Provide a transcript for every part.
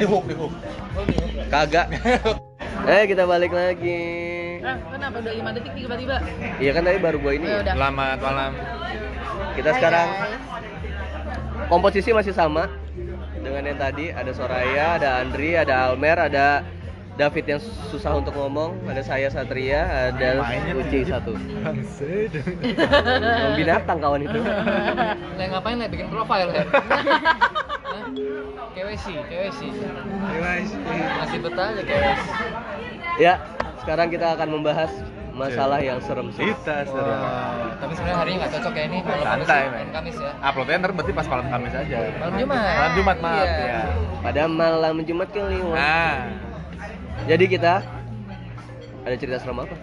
di hook di hook Kagak. eh kita balik lagi. Kenapa udah 5 detik tiba-tiba? Iya kan tadi baru gua ini. Oh, ya selamat malam Kita sekarang komposisi masih sama dengan yang tadi. Ada Soraya, ada Andri, ada Almer, ada David yang susah untuk ngomong, ada saya Satria, ada Uci satu. Binatang kawan itu. Lah ngapain lah bikin profile ya? Hah? KWC, KWC. Masih betah aja KWC. ya, sekarang kita akan membahas masalah yang serem sih. kita serem Wah, tapi sebenarnya harinya nggak cocok ya ini malam Kamis, Santai, ya, men. malam Kamis ya. uploadnya ntar berarti pas malam Kamis aja Malam Jumat. malam Jumat maaf Iya. ya Pada malam Jumat kliwon. nah Jadi kita ada cerita serem apa?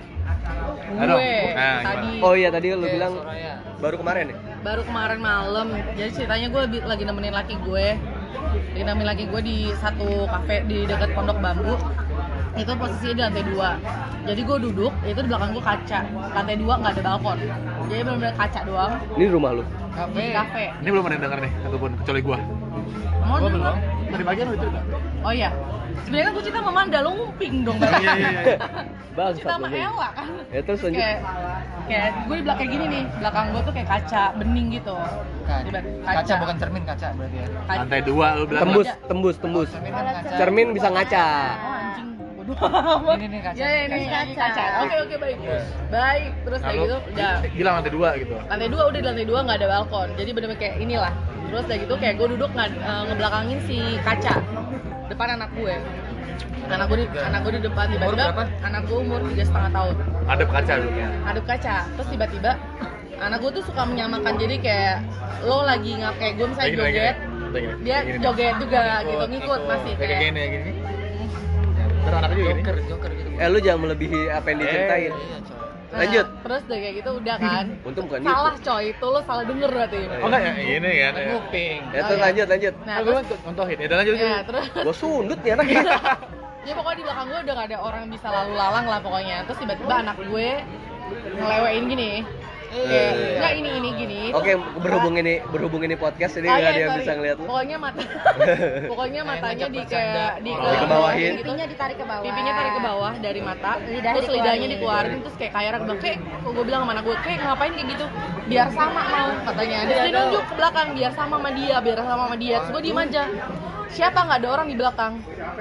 Aduh. Gue Nah, tadi Oh iya tadi lu bilang Soraya. baru kemarin ya? baru kemarin malam. Jadi ceritanya gue lagi nemenin laki gue. Lagi nemenin laki gue di satu kafe di dekat Pondok Bambu. Itu posisinya di lantai dua. Jadi gue duduk, itu di belakang gue kaca. Lantai dua nggak ada balkon. Jadi benar-benar kaca doang. Ini rumah lu. Kafe. Kafe. ini belum ada yang denger nih satupun kecuali gua Mau dulu? belum. tadi pagi lu cerita Oh iya. Sebenarnya kan gue cerita sama Manda, lo ngumping dong. iya iya iya Bangsat Cerita sama. Ella kan. Ya terus lanjut. kayak kayak gue di belakang gini nih belakang gue tuh kayak kaca bening gitu Kaca. Kaca bukan cermin kaca berarti ya. Lantai dua lu bilang Tembus, tembus, tembus. Cermin kan kaca. Cermin bisa ngaca. Amat Ini nih kaca. ya ya ini kaca, kaca. oke oke baik. Iya. baik terus kayak gitu udah. bilang lantai dua gitu. Lantai dua udah di lantai dua nggak ada balkon. Jadi bener-bener kayak inilah. Terus udah gitu kayak gue duduk nggak eh, ngebelakangin si kaca. Depan anak gue. Anak gue di anak gue di depan. Umur tiba-tiba berapa? anak gue umur tiga setengah tahun. Ada kaca lu. Aduk kaca. Terus tiba-tiba anak gue tuh suka menyamakan. Jadi kayak lo lagi nggak kayak gue misalnya Kayak joget. kayak. Kayak dia Kayak joget juga gitu ngikut. masih kayak kayak gini kayak gini terus anak juga gini Joker, Joker gitu. Eh lu jangan melebihi apa yang diceritain. Iya, coy. Nah, Lanjut. terus udah kayak gitu udah kan Untung bukan salah YouTube. coy itu lo salah denger berarti oh enggak ya gini kan Kan nguping. Ya terus Oh, iya. lanjut, lanjut. nah Nah, terus gue contohin. Ya, lanjut. ya terus Gua sundut nih anaknya. ya pokoknya di belakang gue udah gak ada orang bisa lalu lalang lah pokoknya terus tiba-tiba anak gue ngelewain gini Eh. kayak enggak ini ini gini Oke, berhubung ini berhubung ini podcast jadi Ah, nggak iya, ada yang bisa ngeliat lu. Pokoknya mata pokoknya matanya di kayak di Oh, ke dikebawahin. gitu. pipinya ditarik ke bawah pipinya tarik ke bawah dari mata Lidah terus lidahnya dikeluarin. terus kayak kayak bilang kayak kok gue bilang sama anak gue kayak ngapain kayak gitu biar sama mau katanya dia dia nunjuk ke belakang biar sama sama dia biar sama sama dia terus gue diem aja siapa nggak ada orang di belakang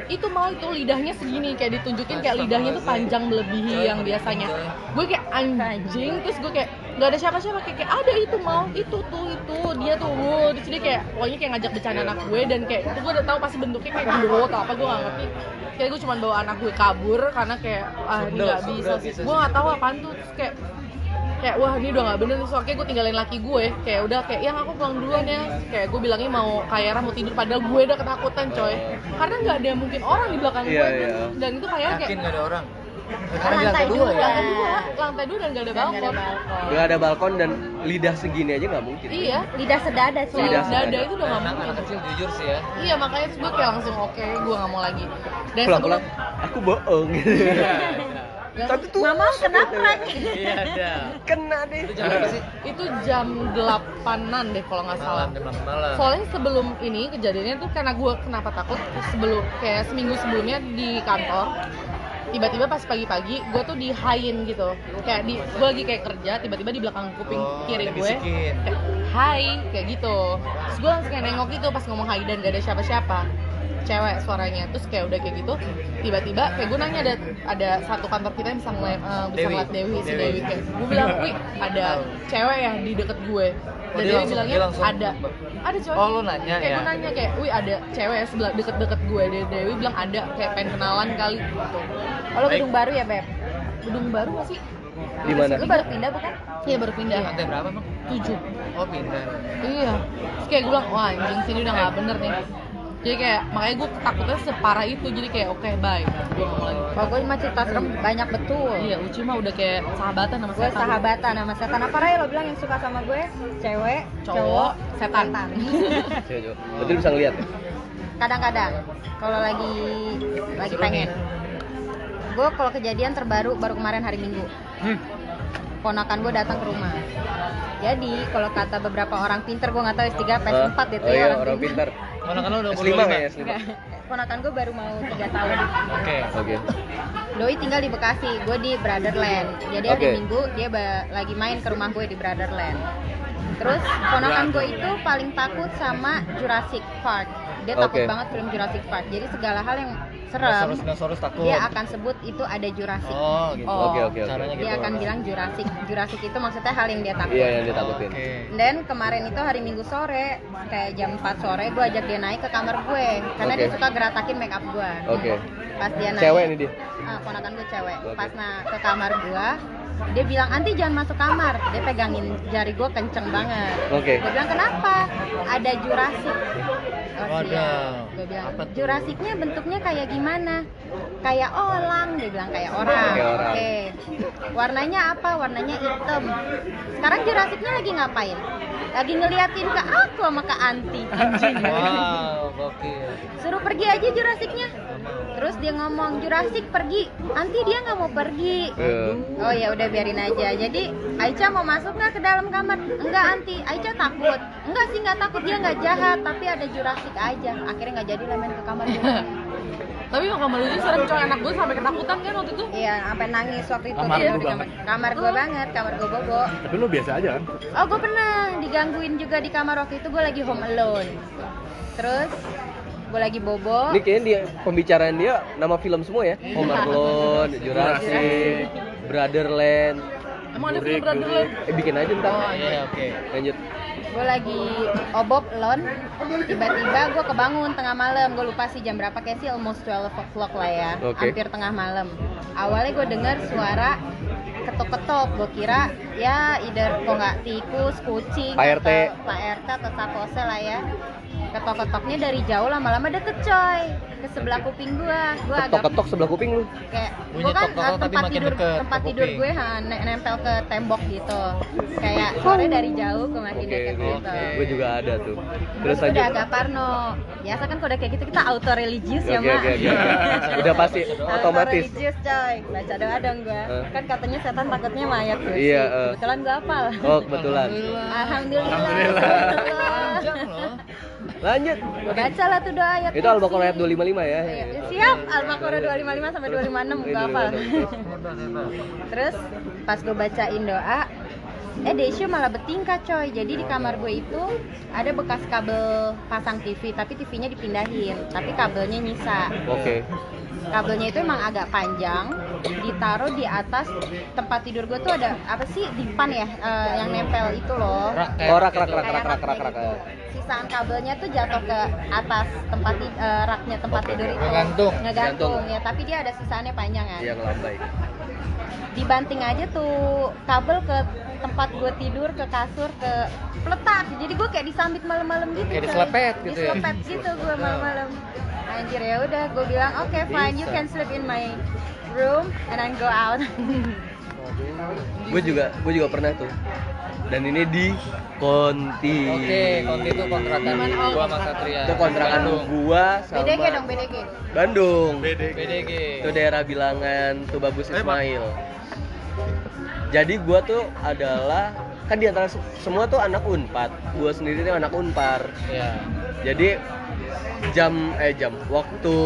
itu mau itu lidahnya segini kayak ditunjukin kayak lidahnya tuh panjang melebihi yang biasanya gue kayak anjing terus gue kayak nggak ada siapa-siapa kayak, kayak ada itu mau. Itu tuh itu. Dia tuh wow. terus dia kayak pokoknya kayak ngajak bercanda anak gue dan kayak itu gue udah tahu pasti bentuknya kayak gendut atau apa gue nggak ngerti. Kayak gue cuma bawa anak gue kabur karena kayak ah ini nggak bisa sih. gue nggak tahu apaan tuh. Terus kayak kayak wah ini udah nggak bener. Nih soalnya gue tinggalin laki gue. Kayak udah kayak yang aku pulang duluan ya. Kayak gue bilangnya mau kayak mau tidur. Padahal gue udah ketakutan coy. Karena nggak ada mungkin orang di belakang Iya, gue dan, iya. dan itu kayak kayak gak ada orang? Kan Karena di lantai lantai dua dua. ya? lantai dua lantai dua dan nggak ada Dan nggak ada balkon Gak ada balkon dan lidah segini aja nggak mungkin. iya lidah sedada sih Lidah dada sedada. itu udah nggak mungkin anak kecil jujur sih ya. iya makanya gue kayak langsung oke gue nggak mau lagi dan Pulang-pulang, sebelum- aku bohong. dan- Tapi tuh mama kenapa Iya, ada. kena deh. Itu jam berapa sih? itu jam delapanan deh kalau nggak salah Malam, malam. soalnya sebelum ini kejadiannya tuh karena gue kenapa takut sebelum kayak seminggu sebelumnya di kantor tiba-tiba pas pagi-pagi gue tuh di hain gitu. Kayak di gue lagi kayak kerja tiba-tiba di belakang kuping Oh, kiri gue kayak hai kayak gitu. Terus gue langsung kayak nengok gitu pas ngomong hai dan gak ada siapa-siapa. Cewek suaranya terus kayak udah kayak gitu tiba-tiba kayak gue nanya ada ada satu kantor kita yang bisa ngeliat eh, bisa Dewi. ngeliat Dewi si Dewi. Dewi. Kayak gue bilang wih ada cewek ya di deket gue. Oh, dan dia Dewi langsung- bilangnya dia langsung- ada ada cewek. Oh, lu nanya kayak ya? gue nanya kayak wih ada cewek ya sebelah deket-deket gue. Dewi, Dewi bilang ada kayak pengen kenalan kali gitu kalau gedung baru ya beb gedung baru gak sih Di mana? lu baru pindah bukan iya baru pindah Lantai berapa emang? tujuh Oh pindah. Iya. Terus kayak gue bilang, wah anjing sini udah nggak bener nih. Jadi kayak makanya gue takutnya separah itu. Jadi kayak oke bye, gue nggak mau lagi. pokoknya mah cerita serem banyak betul Iya, Uci mah udah kayak sahabatan sama gue setan. sahabatan sama setan apa Raya lo bilang yang suka sama gue cewek Cowok, setan. Cewek, cewek. Berarti lu bisa ngeliat ya? kadang-kadang kalau lagi lagi pengen gue kalau kejadian terbaru baru kemarin hari minggu Hmm. ponakan gue datang ke rumah jadi kalau kata beberapa orang pinter gue nggak tahu S3 apa Hah? S4 itu oh ya iya, orang pintar. Mana kan lu udah S5 kayaknya, S5. Enggak. ponakan gue baru mau tiga tahun Oke. Oke. Doi tinggal di Bekasi, gue di Brotherland. Jadi hari Oke. Minggu dia lagi main ke rumah gue di Brotherland. Terus ponakan gue itu paling takut sama Jurassic Park. Dia takut banget film Jurassic Park. Jadi segala hal yang serem Dinosaurus dinosaurus takut. dia akan sebut itu ada Jurassic. Oh, gitu. Oh, Oke oke oke. Caranya gitu. Dia akan bilang Jurassic. Jurassic itu maksudnya hal yang dia takut. Iya yang ditakutin. Oke. Dan kemarin itu hari Minggu sore, kayak jam 4 sore, gue ajak dia naik ke kamar gue, karena Oke. dia suka geratakin make up gue. Oke. Pas dia naik, Cewek nih dia. Ah, ponakan gue cewek. Oke. Pas na ke kamar gue, dia bilang anti jangan masuk kamar. Dia pegangin jari gue kenceng banget. Oke. Gue bilang kenapa? Ada Jurassic. Oh. Gue bilang? Jurassicnya bentuknya kayak gimana? Kayak elang. Dia bilang kayak orang. Oke. Warnanya apa? Warnanya hitam. Sekarang Jurassicnya lagi ngapain? Lagi ngeliatin ke aku sama ke Anti. Anjing. Wow, gokil. Suruh pergi aja Jurassicnya. Terus dia ngomong Jurassic pergi. Anti dia nggak mau pergi. Iya. Oh ya udah biarin aja. Jadi Aicha mau masuk nggak ke dalam kamar? Enggak anti. Aicha takut. Enggak sih nggak takut dia nggak jahat. Tapi ada Jurassic aja. Akhirnya nggak jadi lah main ke kamar gue. Tapi yang kamar itu serem coy anak gue sampai ketakutan kan waktu itu. Iya sampai nangis waktu itu. Kamar Dia lu di kamar, banget. kamar gue banget. Kamar gue bobo. Tapi lu biasa aja kan? Oh gue pernah digangguin juga di kamar waktu itu. Gue lagi home alone. Terus gue lagi bobo. Ini kayaknya dia pembicaraan dia nama film semua ya. Home Alone, Jurassic, Brotherland. Emang ada film Brotherland? Eh bikin aja Oh, ntar. iya, oke. Lanjut. gue lagi obob lon tiba-tiba gue kebangun tengah malam gue lupa sih jam berapa kayak sih almost 12 o'clock lah ya Oke. hampir tengah malam awalnya gue dengar suara ketok-ketok gue kira ya either kok nggak tikus kucing Pak RT. atau Pak RT atau sapose lah ya ketok-ketoknya dari jauh lama-lama deket coy ke sebelah kuping gue gue agak Ketok-ketok sebelah kuping lu. kayak Bunyi gue kan eh, tempat tidur deket tempat ke tidur gue ha, ne- nempel ke tembok gitu kayak suaranya dari jauh ke makin Oke, deket oke. gitu Gue juga ada tuh. Terus lanjut. agak parno. Biasa kan kalau udah kayak gitu kita auto religius ya, Oke Mak. oke oke. Udah pasti Auto otomatis. religious coy. Baca doa dong gua. Eh. Kan katanya setan takutnya mayat gue. Iya, eh. Kebetulan gua hafal. Oh kebetulan. Alhamdulillah. Panjang loh. Lanjut. Baca lah tuh doa ayat. Itu Al-Baqarah ayat kursi. 255 ya. Iya, Siap, Al-Baqarah 255 sampai 256 gua hafal. Terus pas gue bacain doa, eh Desyo malah bertingkah coy. Jadi di kamar gue itu ada bekas kabel pasang TV, tapi TV-nya dipindahin, tapi kabelnya nyisa. Oke. Kabelnya itu emang agak panjang, ditaruh di atas tempat tidur gue tuh ada apa sih dipan ya eh, yang nempel itu loh. Oh, rak, gitu. rak, rak, rak, rak, rak rak, rak. gitu. Sisaan kabelnya tuh jatuh ke atas tempat eh, raknya tempat Oke, tidur itu. Ngegantung. Ngegantung Gantung. ya, tapi dia ada sisaannya panjang kan. Iya ngelambai. dibanting aja tuh kabel ke tempat gue tidur ke kasur ke peletak jadi gue kayak disambit malam-malam gitu Kayak coy. diselepet gitu ya? diselepet gitu gue malam-malam anjir ya udah gue bilang oke fine you can sleep in my room and then go out Gue juga, gue juga pernah tuh. Dan ini di Konti. Oke, konti itu kontrakan? Oh, gua sama Satria. Itu kontrakan Bandung. gua sama BDG dong BDG Bandung. BDG. Itu daerah bilangan tuh bagus. Ismail. Jadi gua tuh adalah kan di antara se- semua tuh anak Unpad. Gua sendiri tuh anak Unpar. Iya. Jadi jam eh jam waktu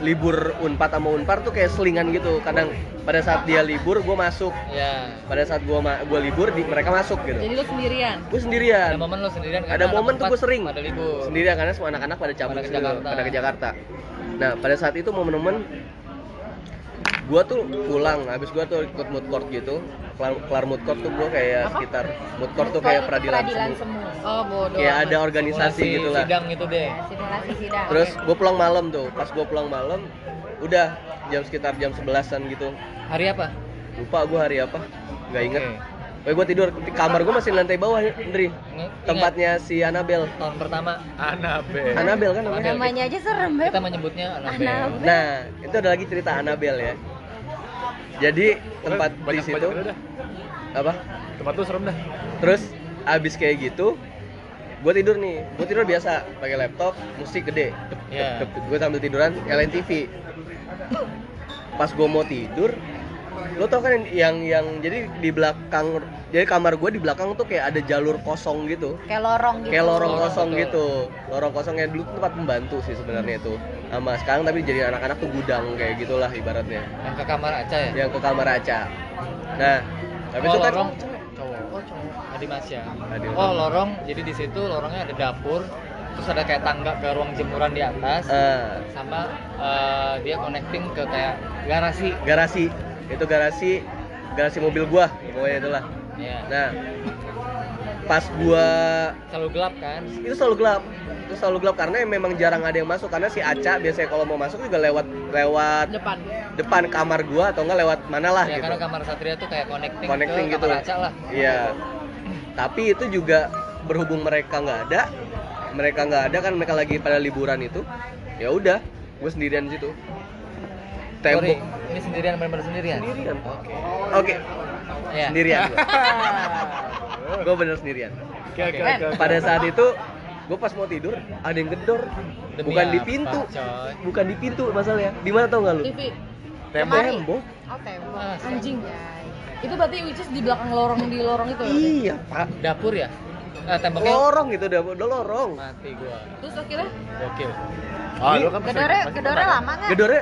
libur Unpad sama Unpar tuh kayak selingan gitu. Kadang pada saat dia libur gua masuk. Iya. Pada saat gua ma- gua libur di, mereka masuk gitu. Jadi lu sendirian. Gue sendirian. Ada momen lu sendirian Ada momen tuh gue sering Pada libur. sendirian karena semua anak-anak pada cabut Pada ke gitu, Jakarta. pada ke Jakarta. Nah pada saat itu momen-momen gue tuh pulang, habis gue tuh ikut mood court gitu, kelar, kelar mood court tuh gue kayak Apa? sekitar mood court tuh kayak peradilan, semu. semu Oh bodoh. kayak ada organisasi Simulasi gitu lah. Sidang gitu deh. simulasi sidang Terus gue pulang malam tuh, pas gue pulang malam, udah jam sekitar jam sebelasan gitu. Hari apa? Lupa gue hari apa, nggak inget. Pokoknya gue tidur di kamar gue masih di lantai bawah, Ndri. Ingat- Tempatnya si Anabel. tahun pertama Anabel. Anabel kan namanya? Anabel. namanya aja serem beb kita menyebutnya Anabel. Anabel. Nah, itu ada lagi cerita Anabel ya. Jadi tempat di banyak, situ banyak apa? Tempat tuh serem dah. Terus abis kayak gitu, gue tidur nih. Gue tidur biasa pakai laptop, musik gede. Iya. Gue sambil tiduran nyalain TV. Pas gue mau tidur, lo tau kan yang yang jadi di belakang jadi kamar gue di belakang tuh kayak ada jalur kosong gitu kayak lorong gitu kayak lorong Lorong, kosong betul. gitu lorong kosongnya dulu tuh tempat pembantu sih sebenarnya itu sama sekarang tapi jadi anak-anak tuh gudang kayak gitulah ibaratnya Yang ke kamar Aca ya? yang ke kamar Aca nah tapi oh, itu kan lorong cowok. Oh, cowok. Adi Masya. Adi Oh, lorong. Jadi di situ lorongnya ada dapur, terus ada kayak tangga ke ruang jemuran di atas, eh, sama eh, dia connecting ke kayak garasi. garasi itu garasi garasi mobil gua pokoknya itulah Ya. nah pas gua Selalu gelap kan? itu selalu gelap. Itu selalu gelap karena memang jarang ada yang masuk. Karena si Aca biasanya kalau mau masuk juga lewat lewat depan. depan kamar gua atau enggak lewat mana lah ya gitu. karena kamar Satria tuh kayak connecting, connecting ke gitu kamar Aca lah. iya. Tapi itu juga berhubung mereka nggak ada mereka nggak ada kan mereka lagi pada liburan itu ya udah gue sendirian di situ. Tembok. Sorry, ini sendirian benar-benar sendirian. sendirian. Oke. oke. Ya. sendirian gue bener sendirian Oke oke Keren. oke. oke. pada saat itu gue pas mau tidur ada yang gedor Demi bukan di apa, pintu coy? bukan di pintu masalahnya di mana tau nggak lu TV tembok tembok Oh tembok. Ah, Anjing. Anjay. itu berarti which is di belakang lorong di lorong itu ya? iya pak Dapur ya? Eh, temboknya lorong gitu udah udah lorong mati gua. terus akhirnya Gokil. Ah, lu kan Gedore, gedore lama nggak? gua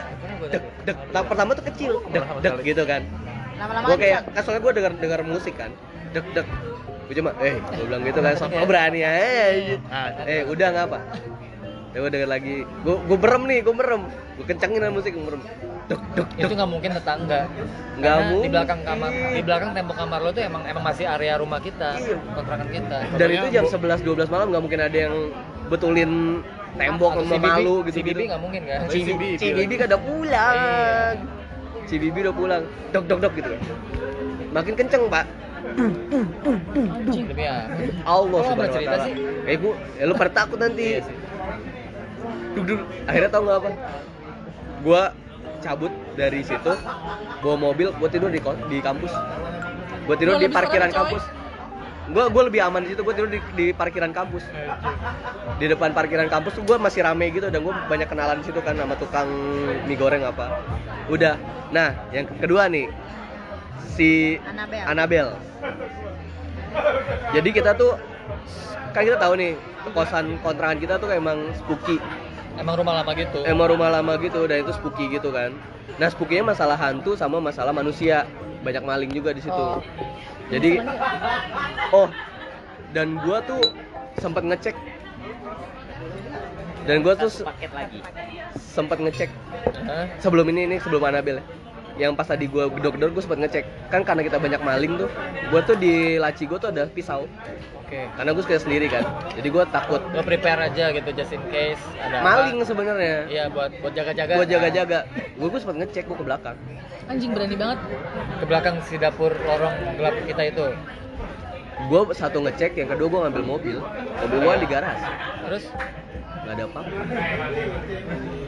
dek dek nah, pertama tuh kecil dek dek gitu kan Lama-lama gue kayak kan soalnya gue denger denger musik kan dek dek gue cuma eh gue bilang gitu kan so, oh, berani ya eh Ah, eh udah nggak apa. Ya gue denger lagi. Gue gue berem nih gue berem gue kencengin lah musik gue berem dek dek Itu nggak mungkin tetangga. Nggak mungkin. Di belakang kamar, di belakang tembok kamar lo tuh emang emang masih area rumah kita, Iya. kontrakan kita. dan itu jam 11 12 malam nggak mungkin ada yang betulin tembok Atau Bibi- malu gitu Si gitu Bibi nggak mungkin kan? si Si Bibi si Bibi kan udah pulang. Si Bibi udah pulang. Dok dok dok gitu kan. Makin kenceng pak Demi apa? Allah subhanahu wa cerita sih? Eh bu, ya lu pada takut nanti. Iya sih. Duk, duk. Akhirnya tau nggak apa? Gua cabut dari situ, bawa mobil, gua tidur di di kampus. Gua tidur di parkiran kampus. Gua gua lebih aman di situ, gua tidur di, di parkiran kampus. Di depan parkiran kampus tuh gua masih rame gitu dan gua banyak kenalan di situ kan sama tukang mie goreng apa. Udah. Nah, yang kedua nih si Anabel. Anabel. Jadi kita tuh kan kita tahu nih kosan kontrakan kita tuh emang spooky, Emang rumah lama gitu. emang rumah lama gitu dan itu spooky gitu kan. Nah spookynya masalah hantu sama masalah manusia, banyak maling juga di situ. Oh. Jadi oh dan gua tuh sempat ngecek dan gua tuh paket lagi. sempat ngecek sebelum ini ini sebelum Anabel. Yang pas tadi gua gedor-gedor gue sempat ngecek. Kan karena kita banyak maling tuh gua tuh di laci gua tuh ada pisau. Oke. karena gue suka sendiri kan. Jadi gua takut. Lo prepare aja gitu just in case ada maling sebenarnya. Iya buat buat jaga-jaga. gua jaga-jaga. Gue gue sempat ngecek gue ke belakang. Anjing berani banget. Ke belakang si dapur lorong gelap kita itu. Gue satu ngecek yang kedua gue ngambil mobil mobil gue di garasi Terus nggak ada apa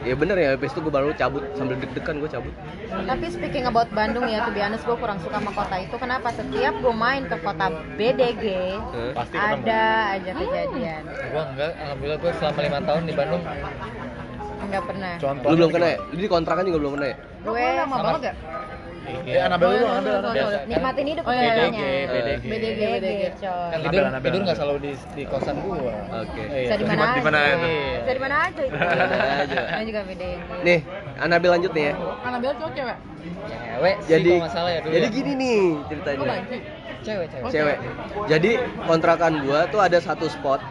ya bener ya habis itu gue baru cabut sambil deg-degan gue cabut Tapi speaking about Bandung ya, be honest gue kurang suka sama kota itu. Kenapa? Setiap gue main ke kota BDG? Pasti ketemu. ada aja kejadian. gua enggak, alhamdulillah gua selama lima tahun di Bandung Enggak pernah. Contoh. lu belum kena ya lu di kontrakan juga belum kena ya Gue lama sama- banget ya Eh, Anabel Oh, dulu, iya, Anabel, iya, Anabel. iya, iya. nikmatin hidup Oh, iya, iya. bedanya. BDG, BDG, BDG. coy. Kan Anabel, tidur, nggak selalu di, di kosan gua. Oke. Iya. Bisa di mana Di mana aja. itu? Iya. Bisa di mana aja aja. Namanya juga BDG. nih Anabel lanjut nih ya Anabel cowok cewek Cewek sih jadi kalau nggak salah ya dulu. jadi ya. gini nih oh ceritanya banci Cewek, cewek. cewek jadi kontrakan gua tuh ada satu spot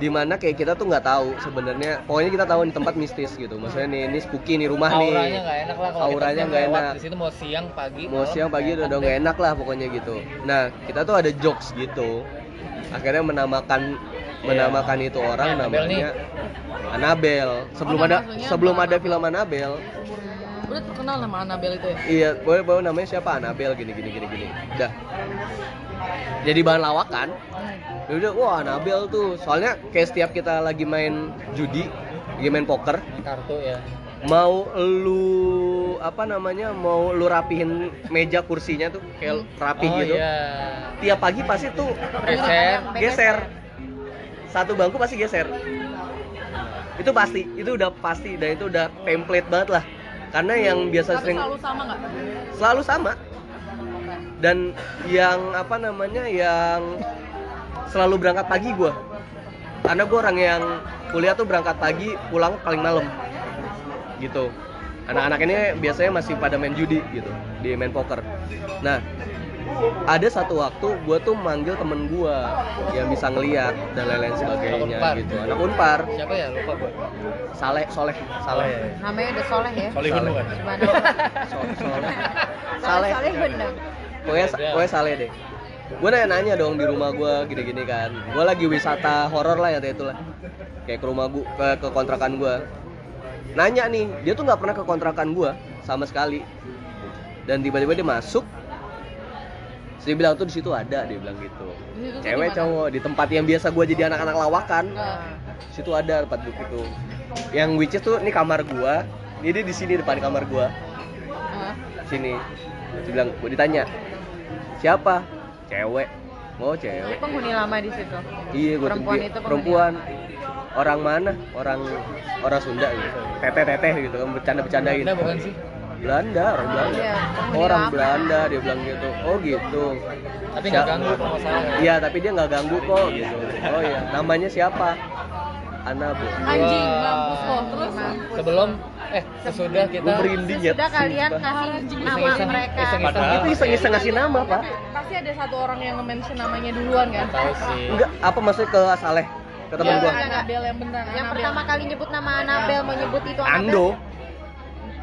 di mana kayak kita tuh nggak tahu sebenarnya. Pokoknya kita tahu di tempat mistis gitu. Maksudnya nih ini spooky nih rumah nih. Auranya nggak enak lah kalau Auranya nggak enak. Di situ mau siang, pagi. mau siang pagi udah udah nggak enak lah pokoknya gitu. Nah kita tuh ada jokes gitu. Akhirnya menamakan Iya. menamakan itu orang nih. namanya Anabel. Sebelum Oh, ada sebelum ada film Anabel. Udah terkenal nama Anabel itu ya? Iya boleh boleh namanya siapa? Anabel gini gini gini gini. Udah jadi bahan lawakan. Ya udah wah Anabel tuh. Soalnya kayak setiap kita lagi main judi lagi main poker Kartu ya. mau lu apa namanya mau lu rapihin meja kursinya tuh kayak rapi oh, gitu. iya. tiap pagi pasti tuh Geser. geser. Satu bangku pasti geser. Itu pasti itu udah pasti dan itu udah template banget lah. Karena yang biasa tapi sering selalu sama nggak? Selalu sama dan yang apa namanya yang selalu berangkat pagi gua. Karena gue orang yang kuliah tuh berangkat pagi pulang paling malam. Gitu. Anak-anak ini biasanya masih pada main judi gitu. Di main poker. Nah ada satu waktu gue tuh manggil temen gue yang bisa ngeliat dan lain-lain sebagainya Unpar. gitu. Anak unpar. Siapa ya? Lupa gua. saleh soleh. Saleh. Namanya udah soleh ya? Bukan? soleh. Soleh. Saleh. Soleh bener pokoknya pokoknya saleh deh. Gue nanya-nanya dong di rumah gue gini-gini kan. Gue lagi wisata horor lah ya itu lah kayak ke rumah gue ke, ke kontrakan gue nanya nih dia tuh nggak pernah ke kontrakan gue sama sekali. Dan tiba-tiba dia masuk. Dia bilang tuh di situ ada dia bilang gitu. Cewek cowok di tempat yang biasa gue jadi anak-anak lawakan. Nah, di situ ada tempat duduk itu. Yang which is tuh ini kamar gue ini dia di sini depan kamar gue sini dia bilang gue ditanya siapa? Cewek. Oh cewek. Penghuni lama di situ? Iya gue Perempuan itu perempuan. orang mana? Orang orang Sunda gitu. Teteh teteh gitu kan bercanda bercandain Anda bukan sih? Belanda orang Belanda. Iya, orang lama. Belanda dia bilang gitu. Oh gitu. Tapi nggak ganggu kalau masalah. iya tapi dia nggak ganggu kok gitu. Oh iya. Namanya siapa? Anabo Anjing, Wah. mampus lo. Terus Sebelum eh sesudah kita merinding ya. Sudah kalian Anjing, nama mereka. Padahal- itu iseng-iseng ngasih nama pak pasti ada satu orang yang nge-mention namanya duluan kan? tahu sih. enggak apa maksudnya ke Saleh ke teman Ya, gua? Anabel yang benar. yang Anabel. pertama kali nyebut nama Anabel mau nyebut itu Anabel Ando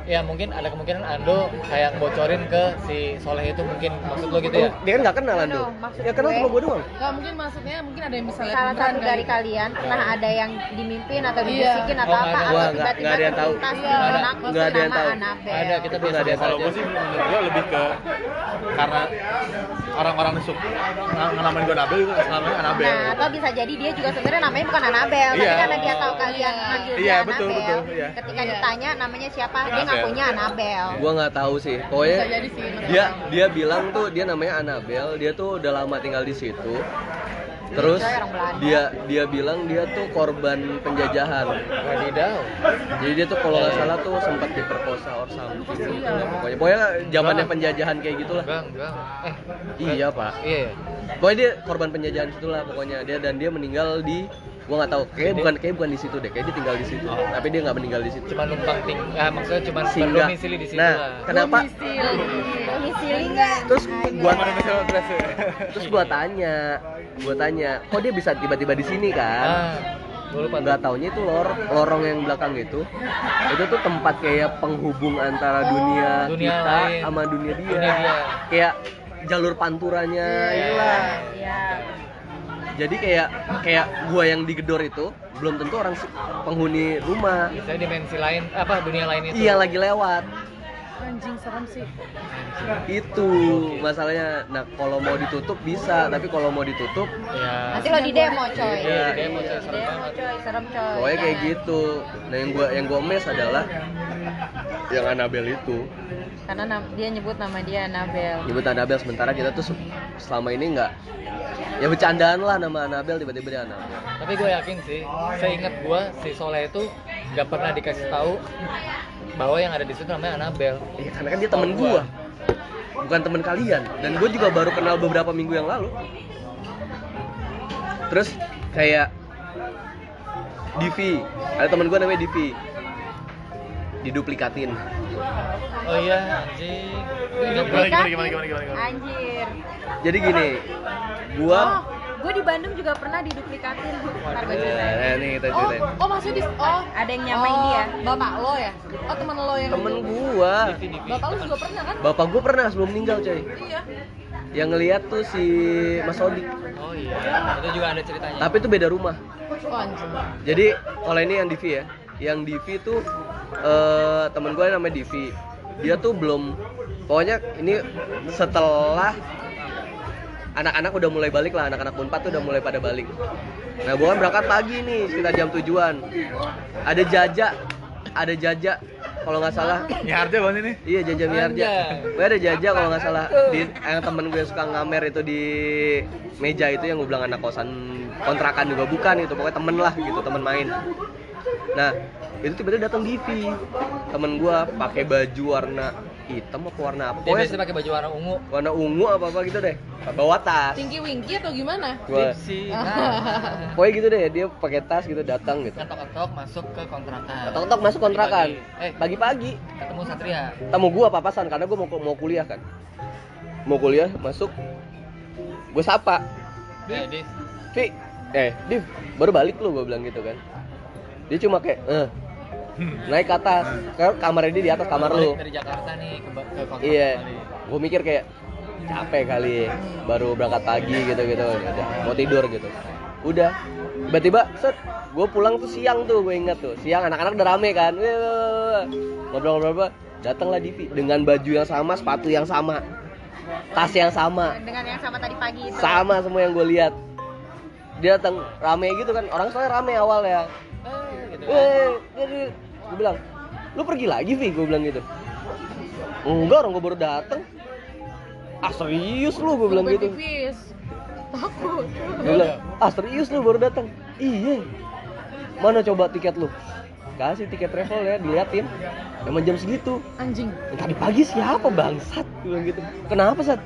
Ya mungkin ada kemungkinan Ando kayak bocorin ke si Soleh itu mungkin maksud lo gitu ya? dia kan nggak kenal Ando maksud ya kenal gue- cuma gua doang Nggak mungkin maksudnya mungkin ada yang bisa lihat salah satu kali. dari kalian pernah ada yang dimimpin atau Iya. dibisikin atau Oh, apa nggak ada. atau nggak- tiba-tiba nggak ada yang tahu. terlintas Iya. di benak Nggak ada yang nama tahu. Anabel Ada kita nggak ada biasa yang Kalau gue sih menurut gue lebih ke karena orang-orang di sub ng- namain gue Nabel itu namanya Anabel. Nah, atau bisa jadi dia juga sebenarnya namanya bukan Anabel, tapi Iya. karena dia tahu kalian Iya. manggil Iya, dia betul, Anabel. betul, iya. Ketika Iya. ditanya namanya siapa, dia Anabel. Ngakunya Anabel. gua nggak tahu sih pokoknya Bisa jadi sih, dia dia bilang tuh dia namanya Anabel dia tuh udah lama tinggal di situ terus dia dia bilang dia tuh korban penjajahan Wadidaw. jadi dia tuh kalau nggak salah tuh sempat diperkosa or something gitu. pokoknya pokoknya zamannya penjajahan kayak gitulah Enggak, enggak. Eh, iya pak iya. Ya. pokoknya dia korban penjajahan situlah pokoknya dia dan dia meninggal di gua nggak tahu kayak bukan kayak bukan di situ deh kayak dia tinggal di situ tapi dia nggak meninggal di situ Cuma numpang ting, ah, maksudnya cuma Singgah. di situ nah lah. kenapa Domisili nggak? terus gua ya. terus gua tanya gua tanya kok dia bisa tiba-tiba di sini kan Ah, gue lupa nggak taunya itu lor lorong yang belakang itu itu tuh tempat kayak penghubung antara dunia, dunia kita lain. sama dunia dia. Dunia dia. kayak jalur panturanya inilah Iya. jadi kayak kayak gua yang digedor itu belum tentu orang penghuni rumah Misalnya dimensi lain, apa dunia lain itu. iya lagi lewat Anjing serem sih. itu masalahnya nah kalau mau ditutup bisa tapi kalau mau ditutup Ya. Nanti lo di demo coy. Iya, di demo, coy. Serem Demo banget. coy, serem coy. pokoknya kayak gitu nah yang gua yang gua mes adalah yang Anabel itu. Karena dia nyebut nama dia Anabel. nyebut Anabel sementara kita tuh se- selama ini nggak ya bercandaan lah nama Anabel tiba-tiba dia Anabel Tapi gue yakin sih, seingat gue si Soleh itu gak pernah dikasih tahu bahwa yang ada di situ namanya Anabel. ya karena kan dia temen gua. bukan temen kalian. Dan gue juga baru kenal beberapa minggu yang lalu. Terus kayak Divi ada temen gue namanya Divi diduplikatin Oh iya, anjing. Gimana gimana gimana gimana gimana. gimana? Anjir. jadi gini gua Oh, gue di Bandung juga pernah diduplikatin. Ntar gue ceritain. nah, nih kita Oh, ceritain oh maksudnya di oh Ada yang nyamain oh, dia. Bapak lo ya? Oh teman lo yang temen gua Divi. Bapak lo juga pernah kan? bapak gua pernah sebelum meninggal coy Iya. yang ngeliat tuh si Mas Odi Oh iya, itu juga ada ceritanya. tapi itu beda rumah Oh, anjing. Jadi kalau ini yang Divi ya, yang Divi tuh eh temen gue namanya Divi. Dia tuh belum, pokoknya ini setelah anak-anak udah mulai balik lah, anak-anak unpad tuh udah mulai pada balik. Nah gue kan berangkat pagi nih, sekitar jam tujuan. Ada Jaja, ada Jaja, kalau nggak salah. Nyiharja bang ini. Iya Jaja. Anjay. Gue ada Jaja kalau nggak salah. Di, yang temen gue suka ngamer itu di meja itu yang gue bilang anak kosan kontrakan juga bukan itu pokoknya temen lah gitu temen main. Nah itu tiba-tiba datang Divi temen gue pakai baju warna hitam apa warna apa Dia pokoknya biasanya pakai baju warna ungu. warna ungu apa apa gitu deh bawa tas Tinky Winky atau gimana? Gua-. Ah. Nah. pokoknya gitu deh dia pakai tas gitu datang gitu Ketok-ketok masuk ke kontrakan. tok masuk kontrakan Pagi-pagi. Eh, pagi-pagi ketemu Satria. tamu gua papasan karena gua mau mau kuliah kan mau kuliah masuk gue sapa Eh, Div. Eh Div baru balik lu gue bilang gitu kan dia cuma kayak eh naik ke atas. Ke kamarnya dia di atas kamar lu. Dari Jakarta nih ke, ke iya. Gue mikir kayak capek kali baru berangkat pagi gitu gitu mau tidur gitu. Udah tiba-tiba set gue pulang tuh siang tuh gue ingat tuh. Siang anak-anak udah rame kan? Ngobrol-ngobrol datanglah Divi dengan baju yang sama sepatu yang sama tas yang sama. Dengan yang sama tadi pagi itu. Sama semua yang gue lihat. Dia datang rame gitu kan? Orang soalnya rame awal ya gitu kan. Weh, gue bilang, lu pergi lagi Vi, gue bilang gitu. Enggak, orang gue baru dateng. Ah serius lu, gue bilang gitu. Takut. Gue bilang, ah serius lu baru datang. Iya. Mana coba tiket lu? Kasih tiket travel ya, diliatin. Emang jam segitu. Anjing. Tadi pagi siapa bangsat? Gue bilang gitu. Kenapa sat?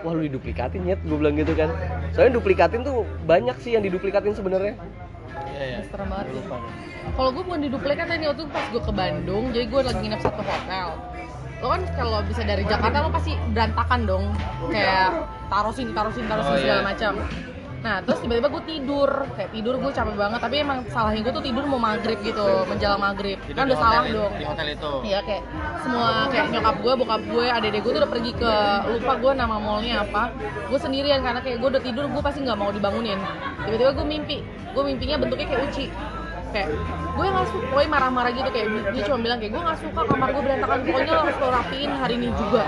Wah lu diduplikatin ya, gue bilang gitu kan. Soalnya duplikatin tuh banyak sih yang diduplikatin sebenarnya. Iya, iya. Serem banget. Kalau gue bukan di duplikat ini waktu itu pas gue ke Bandung, jadi gue lagi nginep satu hotel. Lo kan kalau bisa dari Jakarta lo pasti berantakan dong, kayak taruh sini, taruh sini, taruh sini Oh, segala iya. macam. Nah terus tiba-tiba gue tidur, kayak tidur gue capek banget, tapi emang salahnya gue tuh tidur mau maghrib gitu, menjelang maghrib. Tidur Kan udah salah dong. Di hotel itu. Iya kayak semua kayak nyokap gue, bokap gue, adik-adik gue tuh udah pergi ke lupa gue nama mallnya apa. Gue sendirian karena kayak gue udah tidur gue pasti nggak mau dibangunin. Tiba-tiba gue mimpi, gue mimpinya bentuknya kayak uci. Kayak gue nggak suka, pokoknya marah-marah gitu kayak dia- dia cuma bilang kayak gue nggak suka kamar gue berantakan, pokoknya lo harus lo rapiin hari ini juga.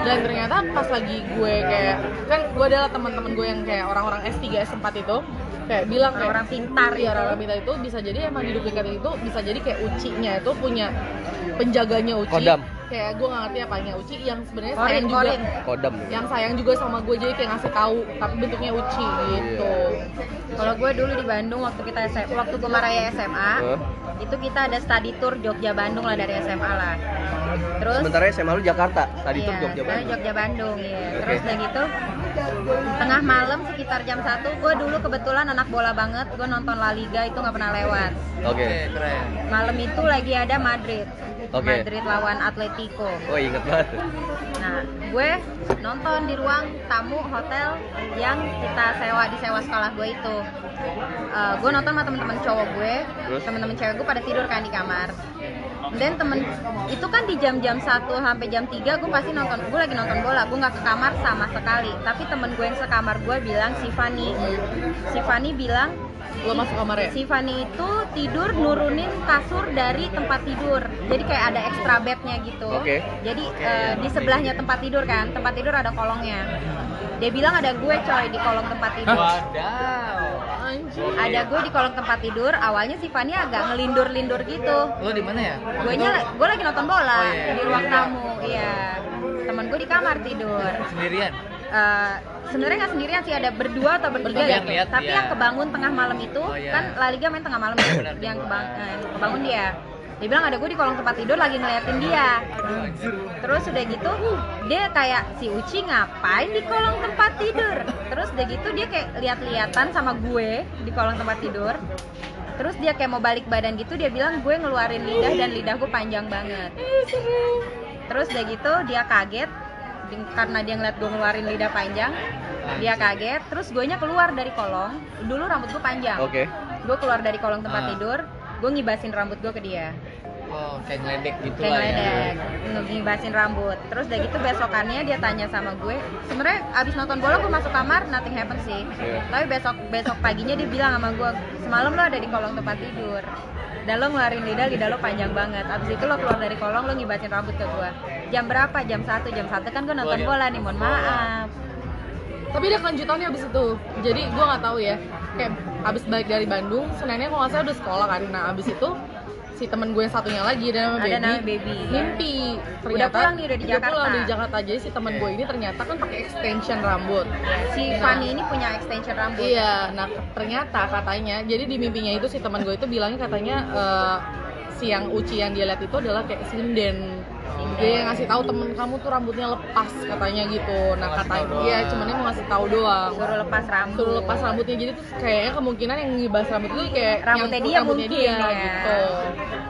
Dan ternyata pas lagi gue kayak kan gue adalah teman-teman gue yang kayak orang-orang S3 S4 itu kayak bilang kayak Orang-orang pintar ya orang-orang pintar itu bisa jadi emang di duplikat itu bisa jadi kayak ucinya itu punya penjaganya uci Kodam. Kayak gue nggak ngerti apanya uci yang sebenarnya Korin, sayang juga korin. Kodam. yang sayang juga sama gue jadi kayak ngasih tahu tapi bentuknya uci gitu Kalau gue dulu di Bandung waktu kita SM, waktu gue maraya SMA, Hah? itu kita ada study tour Jogja Bandung lah dari SMA lah. Terus Sementara SMA lu Jakarta, tadi tuh iya, Jogja Bandung. Jogja Bandung ya. Terus udah gitu tengah malam sekitar jam 1 gue dulu kebetulan anak bola banget gue nonton La Liga itu nggak pernah lewat Oke. Oke, keren. malam itu lagi ada Madrid Oke. Madrid lawan Atletico Oh inget banget. Nah, gue nonton di ruang tamu hotel yang kita sewa di sewa sekolah gue itu. Eh, gue nonton sama temen-temen cowok gue, temen-temen cewek gue pada tidur kan di kamar. Dan temen itu kan di jam-jam 1 sampai jam 3 gue pasti nonton, gue lagi nonton bola, gue nggak ke kamar sama sekali. Tapi temen gue yang sekamar gue bilang si Fanny, si Fanny bilang lo masuk kamar ya Si Fanny itu tidur nurunin kasur dari tempat tidur. Jadi kayak ada extra bednya gitu. Oke. Jadi eh, di sebelahnya tempat tidur kan, tempat tidur ada kolongnya. Dia bilang ada gue coy di kolong tempat tidur. Wadaw. anjing Ada gue di kolong tempat tidur. Awalnya si Fanny agak ngelindur-lindur gitu. Lo di mana ya? Gue nya, gue lagi nonton bola Oh, iya. di ruang tamu. Iya. Temen gue di kamar tidur. Sendirian. Eh, sebenarnya nggak sendirian sih ada berdua atau bertiga gitu. lihat, Tapi iya. yang kebangun tengah malam itu Oh, iya. kan La Liga main tengah malam ya. Benar, yang kebang, yang kebangun dia. Dia bilang ada gue di kolong tempat tidur lagi ngeliatin dia. Terus udah gitu dia kayak si Uci ngapain di kolong tempat tidur. Terus udah gitu dia kayak lihat-lihatan sama gue di kolong tempat tidur. Terus dia kayak mau balik badan gitu dia bilang gue ngeluarin lidah dan lidah gue panjang banget. Terus udah gitu dia kaget karena dia ngeliat gue ngeluarin lidah panjang. Dia kaget, terus gue nya keluar dari kolong. Dulu rambut gue panjang. Oke. Gue keluar dari kolong tempat Ah. tidur, gue ngibasin rambut gue ke dia. Oh, kayak ngeledek gitu Kayak lah ya. ngeledek, ngibasin rambut. Terus udah gitu besokannya dia tanya sama gue. Sebenarnya abis nonton bola gue masuk kamar, nothing happen sih. Iya. Tapi besok besok paginya dia bilang sama gue, semalam lo ada di kolong tempat tidur. Dan lo ngeluarin lidah, lidah lo panjang banget. Abis itu lo keluar dari kolong, lo ngibasin rambut ke gue. Jam berapa? Jam 1, jam 1 kan gue nonton Gua bola nih, mohon maaf. tapi ada kelanjutannya abis itu jadi gue nggak tahu ya kayak abis balik dari Bandung sebenarnya kalau nggak salah udah sekolah kan nah abis itu si temen gue yang satunya lagi nama Ada baby, nama Baby. mimpi ternyata pulang nih, udah di Jakarta. pulang di Jakarta jadi si temen gue ini ternyata kan pakai extension rambut Si Nah. Fanny ini punya extension rambut. Iya, nah ternyata katanya, jadi di mimpinya itu si teman gue itu bilangnya katanya eh, si yang Uci yang dia lihat itu adalah kayak sinden dia ngasih tahu temen kamu tuh rambutnya lepas katanya gitu. Nah katanya iya doang. cuman dia mau ngasih tahu doang. Suruh lepas rambut. Suruh lepas rambutnya jadi tuh kayaknya kemungkinan yang ngibas rambut itu kayak rambutnya dia rambutnya mungkin dia, ya. gitu.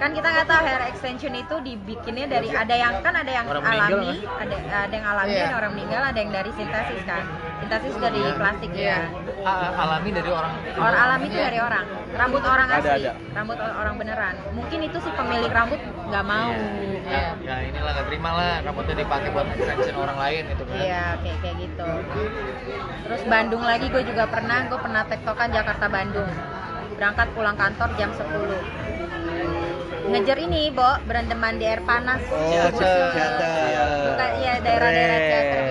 Kan kita nggak tahu hair extension itu dibikinnya dari ada yang kan ada yang Orang alami ada ada yang alami Iya. ada orang meninggal ada yang dari sintesis kan sintesis dari plastik Iya. ya A- alami dari orang orang alami itu dari orang rambut orang Ada, asli ada. rambut orang beneran mungkin itu si pemilik rambut nggak mau ya, ya inilah nggak terima lah rambutnya dipakai buat extension orang lain gitu kan Iya, kayak kayak gitu. Terus Bandung lagi gue juga pernah, gue pernah tektokan Jakarta Bandung. Berangkat pulang kantor jam 10. Ngejar ini, Bo, berendeman di air panas. Oh, iya daerah-daerah.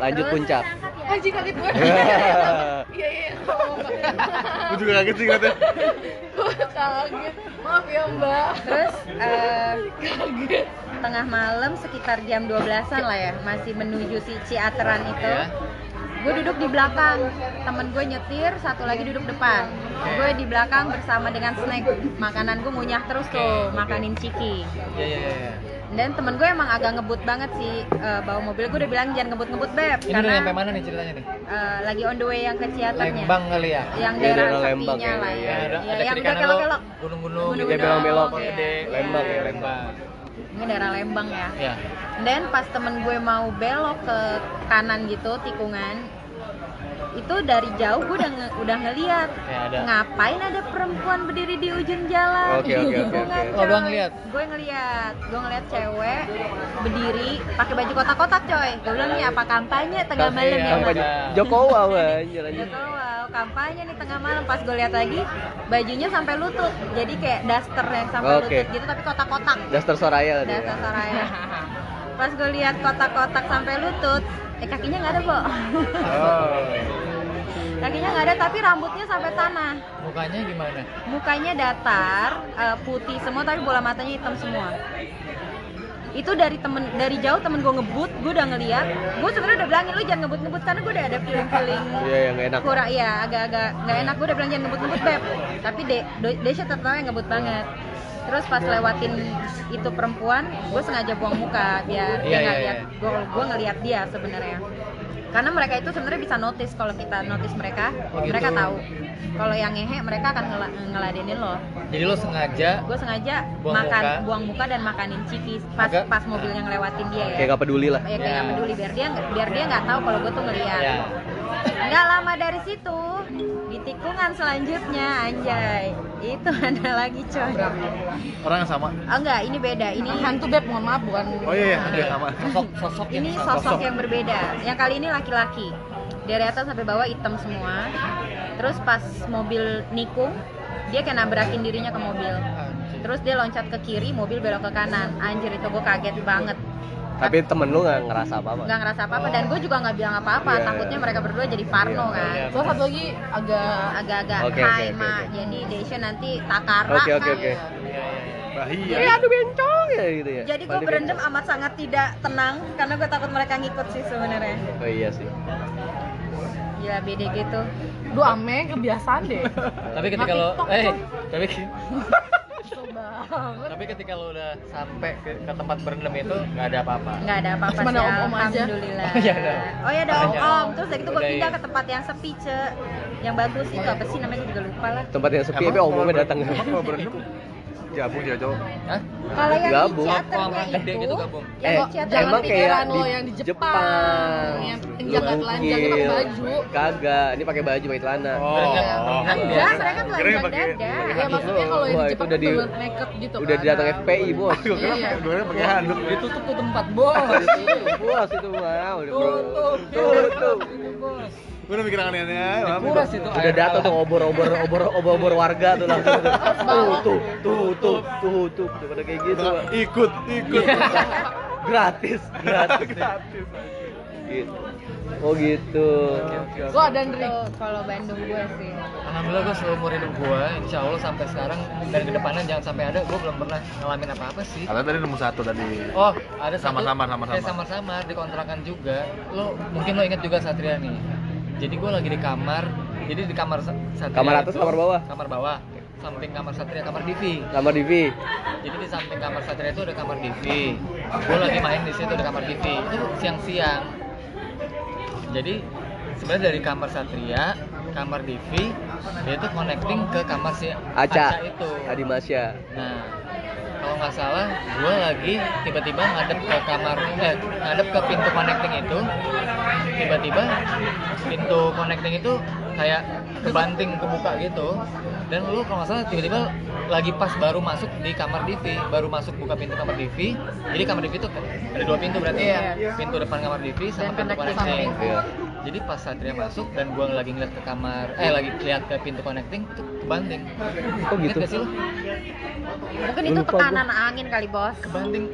Lanjut Terus- puncak. anjing kaget gue iya iya Gue juga kaget sih katanya. gue kaget maaf ya mbak Terus eh, kaget tengah malam sekitar jam 12-an lah ya, masih menuju si Ciateran itu. Iya. Gue duduk di belakang, temen gue nyetir, satu lagi duduk depan. Gue di belakang bersama dengan snack, makanan gue ngunyah terus tuh, makanin ciki. iya iya iya, iya. Dan temen gue emang agak ngebut banget sih eh, bawa mobil. Gue udah bilang jangan ngebut-ngebut beb, ini karena sampai mana nih ceritanya nih eh, lagi on the way yang ke Ciaternya. Lembang kali ya Yang Iya, daerah daerah Lembang ya, lah iya. ya. ada, Iya, ada yang kiri udah kanan lo kelok-kelok. gunung-gunung. Kayak belok-belok. gede Lembang ya, Iya, Lembang. Ini daerah Lembang ya. ya Dan pas temen gue mau belok ke kanan gitu tikungan, itu dari jauh gue udah nge- udah ngeliat Kayak ada. ngapain ada perempuan berdiri di ujung jalan Oke, oke, oke, Tikungan, oke. Lo doang coy. ngeliat? gue ngeliat gue ngeliat cewek berdiri pakai baju kotak-kotak coy gue bilang nih apa kampanye tengah malam ya, ya. Jokowi wow, kampanye nih tengah malam pas gue lihat lagi bajunya sampai lutut jadi kayak daster yang sampai Oke. lutut gitu tapi kotak-kotak Daster Soraya ya. Soraya. Pas gue lihat kotak-kotak sampai lutut, eh kakinya nggak ada, Bo. Oh. kakinya nggak ada, tapi rambutnya sampai tanah. mukanya gimana Mukanya datar, eh, putih semua, tapi bola matanya hitam semua. Itu dari temen dari jauh temen gue ngebut, gue udah ngeliat. Gue sebenarnya udah bilangin lu jangan ngebut-ngebut karena gue udah ada feeling-feeling Iya, yang gak enak. kurang iya agak-agak nggak enak gue udah bilang jangan ngebut-ngebut beb tapi de Desya tetap yang ngebut banget terus pas lewatin itu perempuan gue sengaja buang muka biar dia Iya, nggak iya, lihat. gue gue ngelihat dia sebenarnya. Karena mereka itu sebenarnya bisa notice kalau kita notice mereka Oh, gitu. mereka tahu. Kalau yang ngehe mereka akan ngela- ngeladenin lo. Jadi lo sengaja gue sengaja Buang makan muka. buang muka dan makanin ciki pas Agak- pas mobilnya ngelewatin dia ya. Kayak gak peduli lah. ya kayak nggak Ya. peduli. Biar dia biar dia nggak tahu kalau gue tuh ngeliat. Ya Nggak lama dari situ, di tikungan selanjutnya, anjay, itu ada lagi coy. Orang yang sama. Oh enggak, ini beda. Ini hantu beb mohon maaf bukan Oh iya, iya, dia sama. sosok sosok ini sama. sosok yang berbeda. Yang kali ini laki-laki. Dari atas sampai bawah hitam semua. Terus pas mobil nikung, dia kayak nabrakin dirinya ke mobil. Terus dia loncat ke kiri, mobil belok ke kanan. Anjir itu gue kaget banget. Tapi temen lu gak ngerasa apa-apa. Nggak ngerasa apa-apa dan gue juga nggak bilang apa-apa. Iya. Takutnya mereka berdua jadi parno Iya. kan. Iya. terus satu lagi agak agak-agak oke, hai oke, mak oke. jadi Desya nanti takara Oke, oke, kan. oke. Iya, iya, iya. Bahia. Iya, aduh bencong ya gitu ya. jadi gue berendam bencong. amat sangat tidak tenang karena gue takut mereka ngikut sih sebenarnya Oh iya sih. ya beda gitu Duh ame kebiasaan deh tapi ketika Nggak lo eh tapi tapi ketika lo udah sampai ke, ke tempat berendam itu nggak ada apa-apa nggak ada apa-apa Cuma sih ada om-om aja. alhamdulillah Oh, iya, ada. oh ya ada Ada. om-om terus dari itu gue pindah iya. ke tempat yang sepi ce yang bagus itu apa sih namanya juga lupa lah Tempat yang sepi tapi omongnya kalau datang. Kalau berendam gabung ya cowok. Hah? kalau yang Gabung. di teaternya itu gitu gabung. yang Eh, di jangan emang kayak pikiran di lo yang di Jepang, Jepang. yang penjaga telanjang itu pakai baju Kagak, ini pakai baju pakai celana. Oh. Berenang, Iya. berenang enggak mereka telanjang pakai- dada ya maksudnya kalau yang di itu Jepang udah itu di- naked gitu Udah kan. datang FPI, Bos. Gue Iya. pakai handuk. ditutup tuh tempat bos Bos itu mah udah tutup Tutup. Itu, bos udah mikir aneh-aneh aja. dikuras itu Udah laut. tuh obor-obor obor obor warga tuh langsung tuh. Tuh tuh tuh tuh tuh pada kayak gitu. Ikut, ikut. Gratis, gratis. Gratis. Gitu. Oh gitu. Lo ada Ndri Itu kalau Bandung gue sih Alhamdulillah gue seumur hidup gue, insya Allah sampai sekarang dan ke depannya jangan sampai ada, gue belum pernah ngalamin apa-apa sih. Kalian tadi nemu satu tadi. Oh, ada satu- Sama-sama, sama-sama. Eh, sama-sama di kontrakan juga. Lo mungkin lo inget juga Satria nih. Jadi gue lagi di kamar. Jadi di kamar Sa- Satria Kamar atas, itu- kamar bawah? Kamar bawah. samping kamar satria kamar divi Kamar Divi. jadi di samping kamar satria itu ada kamar divi gue lagi main di situ ada kamar divi itu siang-siang jadi sebenarnya dari kamar satria kamar divi dia itu connecting ke kamar si Aca. itu Adi Masya. Nah, kalau nggak salah, gue lagi tiba-tiba ngadep ke kamar, eh, ngadep ke pintu connecting itu. Tiba-tiba pintu connecting itu kayak kebanting kebuka gitu. Dan lu kalau nggak salah tiba-tiba lagi pas baru masuk di kamar DV, baru masuk buka pintu kamar DV. Jadi kamar DV itu ada dua pintu berarti ya. Pintu depan kamar DV sama Dan pintu connecting. Iya. Jadi pas Satria masuk dan gua lagi ngeliat ke kamar, eh lagi lihat ke pintu connecting itu kebanting. Oh Ingat gitu. gak sih? Mungkin itu lupa tekanan angin kali bos. Kebanting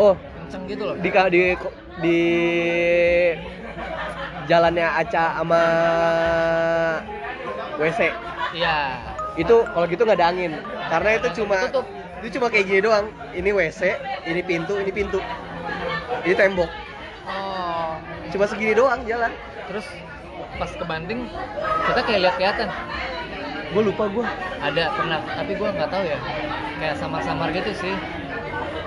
Oh, kenceng gitu loh. di ka- di di jalannya Aca sama WC. Iya. Itu kalau gitu nggak ada angin. Karena itu cuma itu cuma kayak gini doang. Ini WC, ini pintu, ini pintu. Ini tembok. Oh. Cuma segini doang jalan. Terus pas kebanting kita kayak lihat kelihatan Gue lupa gue. ada pernah tapi gua nggak tahu ya kayak samar-samar gitu sih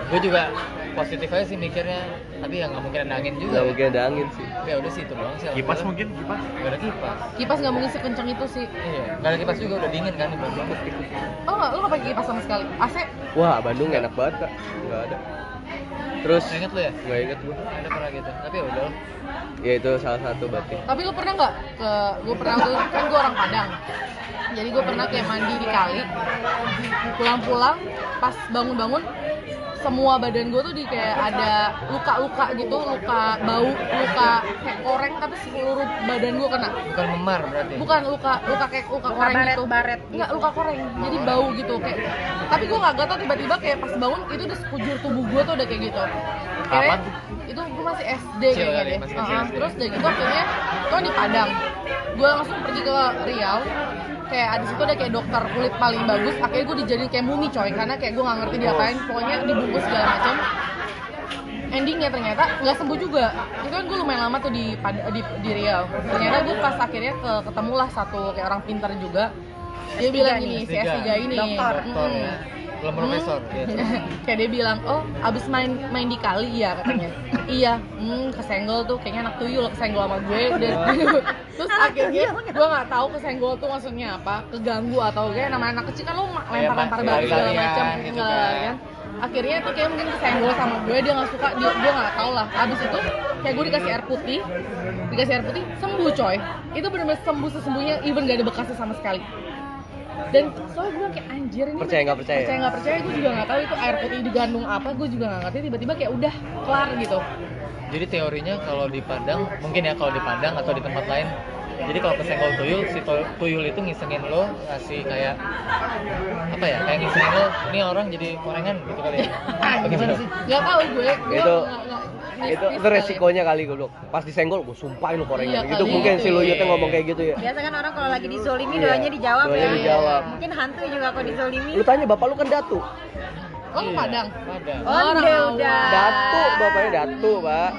gue juga positif aja sih mikirnya tapi ya nggak mungkin ada angin juga Nggak mungkin ada angin sih. ya udah sih itu doang sih Kipas mungkin, kipas. Gak ada kipas Kipas nggak mungkin sekencang itu sih. iya gak ada kipas juga udah dingin kan di Bandung Oh nggak, lu nggak pakai kipas sama sekali. AC? Wah, Bandung enak banget kak. Nggak ada. Terus Nggak inget lu ya nggak inget gue. ada pernah gitu tapi ya udah Ya itu salah satu berarti. Tapi lu pernah nggak ke? Gue pernah tuh kan gue orang Padang. Jadi gue pernah kayak mandi di kali. Pulang-pulang, pas bangun-bangun, semua badan gue tuh di kayak ada luka-luka gitu, luka bau, luka kayak koreng, tapi seluruh badan gue kena. bukan memar berarti Bukan luka, luka kayak luka Luka koreng gitu. baret-baret Enggak, luka koreng. Jadi bau gitu kayak. Tapi gue nggak gatal tiba-tiba kayak pas bangun itu udah sekujur tubuh gue tuh udah kayak gitu. Kayak itu gue masih SD kayaknya deh. SD. terus dari gitu akhirnya gue di Padang. Gue langsung pergi ke Riau. Kayak di situ ada kayak dokter kulit paling bagus. Akhirnya gue dijadiin kayak mumi coy karena kayak gue nggak ngerti dia apain. Pokoknya dibungkus segala macam. Endingnya ternyata nggak sembuh juga. Itu kan gue lumayan lama tuh di di, di Riau. Ternyata gue pas akhirnya ke ketemulah satu kayak orang pintar juga. Dia S3 bilang gini, si S3. S3 ini. Dokter. dokter Mm. Belum profesor. Ya. kayak dia bilang oh abis main main di kali ya katanya. Iya hmm kesenggol tuh kayaknya anak tuyul kesenggol sama gue dan terus akhirnya gue nggak tahu kesenggol tuh maksudnya apa keganggu atau kayak namanya anak kecil kan lo Iya, lempar-lempar batu segala macam gitu kan. kan. Akhirnya tuh kayak mungkin kesenggol sama gue dia nggak suka dia gue nggak tahu lah. Abis itu kayak gue dikasih air putih dikasih air putih sembuh coy. Itu benar-benar sembuh sesembuhnya even gak ada bekasnya sama sekali dan soalnya gue kayak anjir ini Percaya nggak percaya? percaya nggak percaya gue juga nggak tahu itu air putih digandung apa gue juga nggak ngerti tiba-tiba kayak udah kelar gitu Jadi teorinya kalau di Padang, mungkin ya kalau di Padang atau di tempat lain, jadi kalau kesenggol tuyul, si tu- tuyul itu ngisengin lo, ngasih kayak apa ya, kayak ngisengin lo, ini orang jadi korengan gitu kali ya. gimana sih nggak tahu gue gue Itu- nggak- itu itu kali. resikonya kali goblok. Pas disenggol gue sumpahin lu korengan Iya itu kali, mungkin si iya. Luyutnya ngomong kayak gitu ya. Biasa kan orang kalau lagi dizolimi Iya, doanya dijawab doanya ya. dijawab. Mungkin hantu juga kalau dizolimi. lu tanya bapak lu kan datu. Oh ke Padang? Padang. Oh, Orang udah. Datu bapaknya datu pak.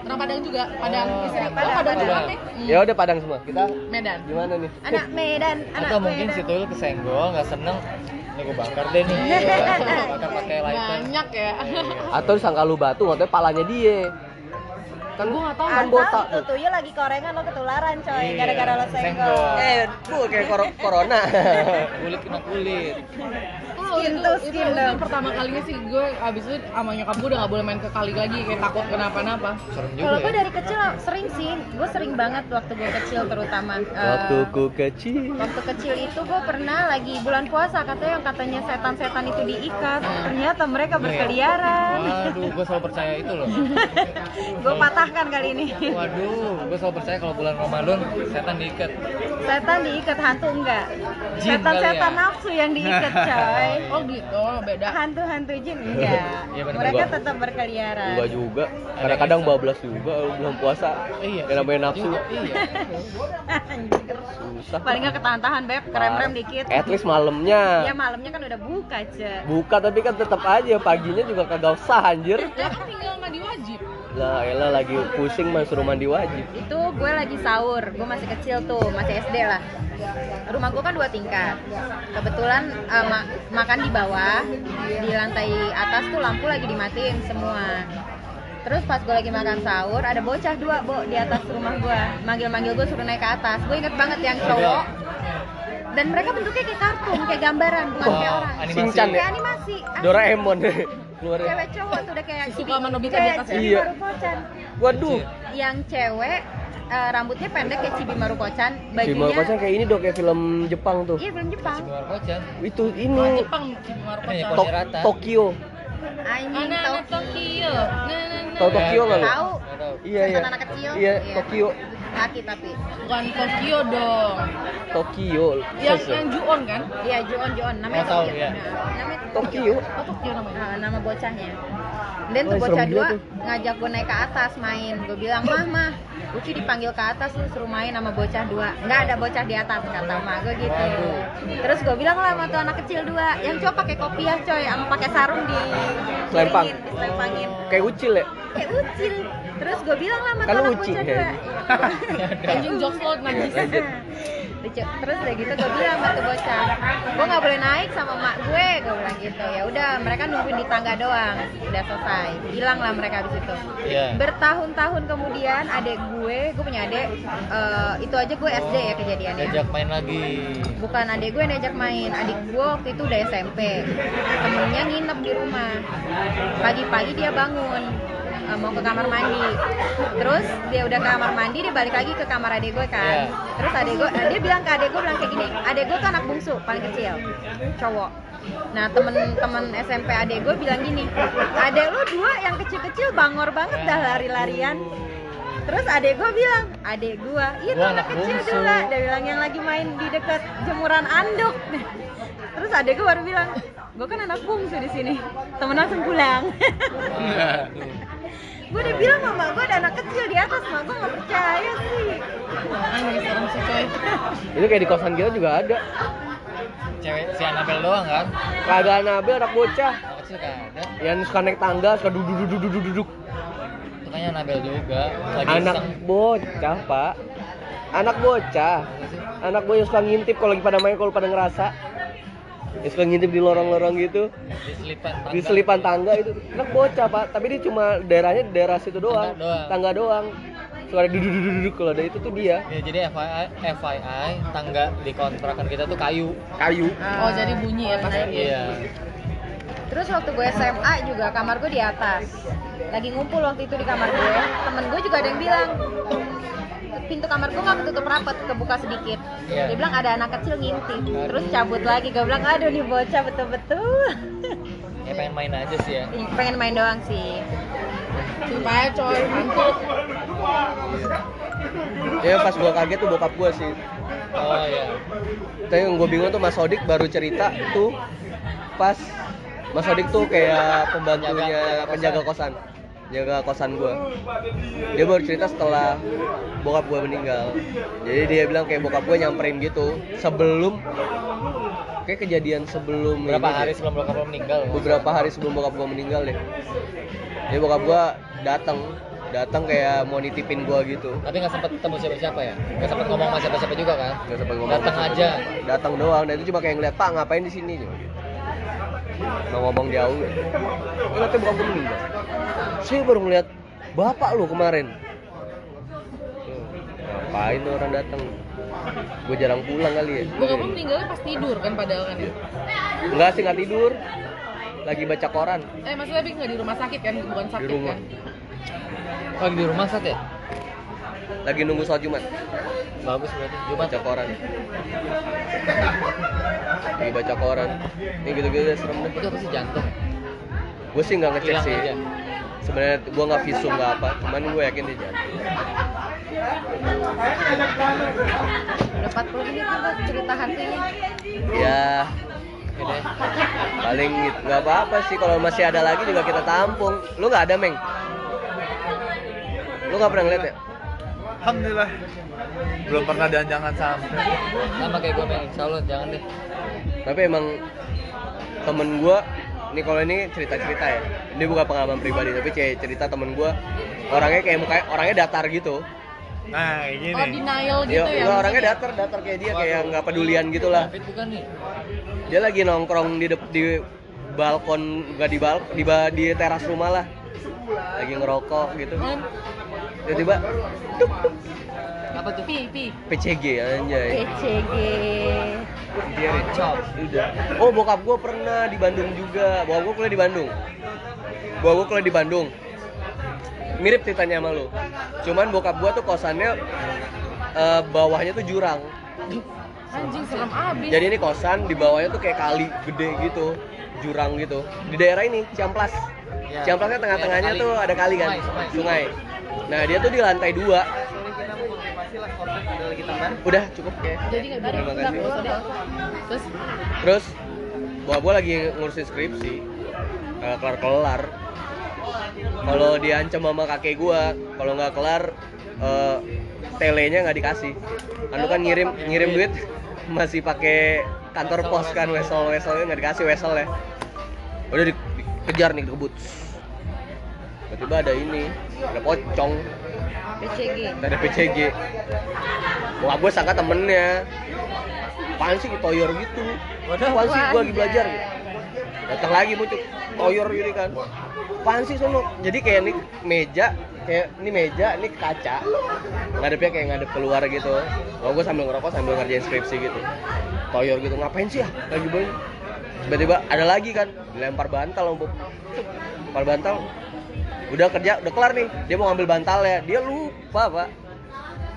Orang Padang juga? Padang. Oh, Misalnya, oh, Padang, Padang. Padang. Hmm, ya udah padang semua. Kita Medan. gimana nih? Anak Medan, anak Atau mungkin si Medan. tuyul kesenggol, nggak seneng, ini gue bakar deh nih. bakar pakai lighter. banyak ya atau disangka lu batu katanya palanya dia kan gue nggak tahu kan botak tuh tuyul lagi korengan lo ketularan coy, Iya, gara-gara lo senggol. senggol. eh bu kayak kor- corona Kulit kena kulit. Oh, Skin itu, skin itu pertama kalinya sih gue abis itu sama nyokap gue udah gak boleh main ke kali lagi kayak takut kenapa-napa Serem juga Kalau ya. gue dari kecil sering sih, gue sering banget waktu gue kecil terutama. Eh, waktu ku kecil Waktu kecil itu gue pernah lagi bulan puasa katanya yang katanya setan-setan itu diikat, ternyata mereka berkeliaran. Waduh, gue selalu percaya itu loh. gue patahkan kali ini. Waduh, gue selalu percaya kalau bulan Ramadan setan diikat. Setan diikat, hantu enggak. Jin Setan-setan ya? nafsu yang diikat coy. Oh gitu beda Hantu-hantu jin enggak. Iya, bener. Mereka Enggak. tetap berkeliaran. enggak juga kadang-kadang bablas juga lu belum puasa Iya. yang namanya nafsu Iya. Susah Paling nggak ketahan-tahan beb, krem-krem dikit. at least malamnya Ya malamnya kan udah buka, Ce. buka tapi kan tetap aja paginya juga kagak usah anjir ya kan tinggal mandi wajib lah elah lagi pusing mah suruh mandi wajib. Itu gue lagi sahur. Gue masih kecil tuh masih SD lah. Rumah gue kan dua tingkat. Kebetulan eh, ma- makan di bawah. Di lantai atas tuh lampu lagi dimatiin semua. Terus pas gue lagi makan sahur ada bocah dua bo di atas rumah gue. Manggil-manggil gue suruh naik ke atas. Gue inget banget yang cowok. Dan mereka bentuknya kayak kartun kayak gambaran bukan kayak Wah, orang. animasi. Kayak ya animasi. Doraemon keluar cewek cowok tuh udah kayak Cibi- suka sama Nobita di kayak atas ya? Cibi Iya. Waduh yang cewek eh, rambutnya pendek kayak Cibi Marukocan si bajunya Makosan kayak ini dong kayak film Jepang tuh iya film Jepang Luar kocan. itu ini Jepang Cibi Marukocan. Iya, Tok- Rata. Tokyo anjing tau Tokyo. Nah, nah, nah. Tahu Tokyo nggak lo tahu iya iya anak kecil iya Tokyo laki tapi. Bukan Tokyo dong. Tokyo. Yang yang Juon kan? iya Juon Juon. Namanya Oh, tahu, Tokyo. Nah, namanya Tokyo. Oh Tokyo namanya. Nah, nama bocahnya. Dan tuh bocah serem gila dua tuh. ngajak gue naik ke atas main. Gue bilang mah mah. Uci dipanggil ke atas lu suruh main sama bocah dua. Nggak ada bocah di atas kata mak gue gitu. Terus gue bilang lah sama tuh anak kecil dua yang cowok pakai kopiah coy sama pakai sarung di Selempang. diselempangin kayak ucil ya? Kayak ucil. Terus gue bilang lah sama Kan tuh lu anak uci, bocah ya. dua Anjing jokes lo najis. Lucu. terus udah gitu gue bilang sama tuh bocah gue nggak boleh naik sama mak gue gue bilang gitu. Ya udah mereka nungguin di tangga doang. Udah selesai. Hilang lah mereka habis itu. Iya. bertahun-tahun kemudian adek gue gue punya adek eh, itu aja gue SD ya kejadiannya. Diajak main lagi. bukan adek gue yang diajak main. Adik gue waktu itu udah SMP temennya nginep di rumah. Pagi-pagi dia bangun eh, mau ke kamar mandi terus dia udah ke kamar mandi dia balik lagi ke kamar adik gue kan Iya. terus adik gue eh, dia bilang ke adik gue bilang kayak gini adik gue tuh anak bungsu paling kecil cowok nah temen-temen SMP adik gue bilang gini adik lu dua yang kecil-kecil bangor banget dah lari-larian Terus adek gue bilang, adek gue, itu Gua anak kecil bungsu." juga. Dia bilang yang lagi main di dekat jemuran anduk. Terus adek gue baru bilang, gue kan anak bungsu di sini. Temen langsung pulang. Gue udah bilang mama gue ada anak kecil di atas, mak gue nggak percaya sih. Lagi serem sih coy. itu kayak di kosan kita juga ada Cewek si Anabel doang kan? kagak Anabel anak bocah Anak kecil kan ada. yang suka naik tangga suka duduk duduk duduk duduk Itu kayaknya Anabel juga. Lagi anak iseng. bocah pak anak bocah anak bocah suka ngintip kalau lagi pada main kalau pada ngerasa ya, suka ngintip di lorong-lorong gitu Di selipan tangga. di selipan tangga itu anak bocah pak tapi dia cuma daerahnya daerah situ doang Tangga doang. tangga doang suka ada duduk duduk duduk kalau ada itu tuh dia Ya, jadi FYI, FYI tangga di kontrakan kita tuh kayu. kayu Oh jadi bunyi ya pas Iya. Terus waktu gue SMA juga kamar gue di atas. Lagi ngumpul waktu itu di kamar gue. Temen gue juga ada yang bilang pintu kamar gue nggak ketutup rapat, kebuka sedikit. Iya. Dia bilang ada anak kecil ngintip. Terus cabut lagi. Gue bilang aduh nih bocah betul-betul. Ya pengen main aja sih ya. Pengen main doang sih. Supaya coy, hantu. ya pas gua kaget tuh bokap gua sih Oh iya. tapi yang gue bingung tuh Mas Sodik baru cerita tuh pas Mas Sodik tuh kayak pembantunya Penjaga penjaga kosan jaga kosan gue dia baru cerita setelah bokap gue meninggal jadi dia bilang kayak bokap gue nyamperin gitu sebelum kayak kejadian sebelum Berapa hari deh. sebelum bokap lo meninggal? beberapa hari sebelum bokap gue meninggal deh jadi bokap gue datang datang kayak mau nitipin gue gitu Tapi nggak sempet ketemu siapa-siapa ya? Nggak sempet ngomong sama siapa-siapa juga kan? nggak sempat ngomong Datang aja. datang doang dan itu cuma kayak ngeliat pak ngapain di sini cuma gitu. Nggak ngomong jauh. Ini katanya bukan gue meninggal saya baru ngeliat bapak lu kemarin ngapain tuh orang datang gue jarang pulang kali ya Bokap lu meninggalnya pas tidur kan padahal kan ya. enggak sih nggak tidur lagi baca koran Eh maksudnya tapi nggak di rumah sakit kan, bukan sakit rumah. kan? Oh, di rumah sakit? Lagi nunggu sholat jumat Bagus berarti. Jumat baca koran lagi baca koran ini gitu-gitu deh, serem deh itu apa sih jantung? gue sih nggak ngecek Hilang sih aja. sebenarnya gue nggak visum nggak apa cuman gue yakin dia jantung Udah 40 menit juga cerita hantunya. ya Oke deh. paling gitu. nggak apa-apa sih kalau masih ada lagi juga kita tampung lu nggak ada meng lu nggak pernah ngeliat ya Alhamdulillah. Belum pernah dan jangan sampai. Sama kayak gue, Mel. Insya Allah jangan deh. tapi emang temen gue ini kalau ini cerita-cerita ya. Ini bukan pengalaman pribadi tapi ce- cerita temen gue orangnya kayak muka orangnya datar gitu. Nah, kayak gini. oh denial gitu Iya, ya enggak, orangnya datar datar kayak dia kayak nggak pedulian gitu lah bukan nih? Dia lagi nongkrong di dep- di balkon nggak di bal di, ba- di teras rumah lah. Lagi ngerokok gitu tiba-tiba apa tuh? Pi pi. PCG anjay. PCG dia recop udah. Oh bokap gue pernah di Bandung juga. Bokap gue kuliah di Bandung. Bokap gue kuliah di Bandung. Mirip ceritanya sama lu. Cuman bokap gue tuh kosannya eh, bawahnya tuh jurang. Anjing serem abis. Jadi ini kosan di bawahnya tuh kayak kali gede gitu. Jurang gitu. Di daerah ini Ciamplas. Ya. Ciamplasnya tengah-tengahnya Ya, ada tuh kali. ada kali kan? Sungai, sungai. sungai nah dia tuh di lantai dua udah cukup ya jadi nggak bisa terus Terus bokap gue lagi ngurusin skripsi eh, kelar-kelar. Kalau diancam sama kakek gue, kalau nggak kelar eh, telenya nggak dikasih. Anu kan ngirim ngirim duit masih pakai kantor pos kan wesel weselnya nggak dikasih wesel ya. Udah di- dikejar nih dikebut. Tiba-tiba ada ini, ada pocong, PCG ada PCG. Bokap gue sangka temennya. Apaan sih toyor gitu? Apaan sih gue lagi belajar. Datang lagi muncul toyor gitu kan. Apaan sih sono? Jadi kayak ini meja, kayak ini meja, ini kaca. Ngadepnya kayak ngadep keluar gitu. Oh gue sambil ngerokok sambil ngerjain skripsi gitu. Toyor gitu, ngapain sih ya? Lagi boy. Tiba-tiba ada lagi kan, dilempar bantal. Cuk, Lempar bantal. Udah kerja, udah kelar nih. Dia mau ngambil bantalnya, dia lupa pak.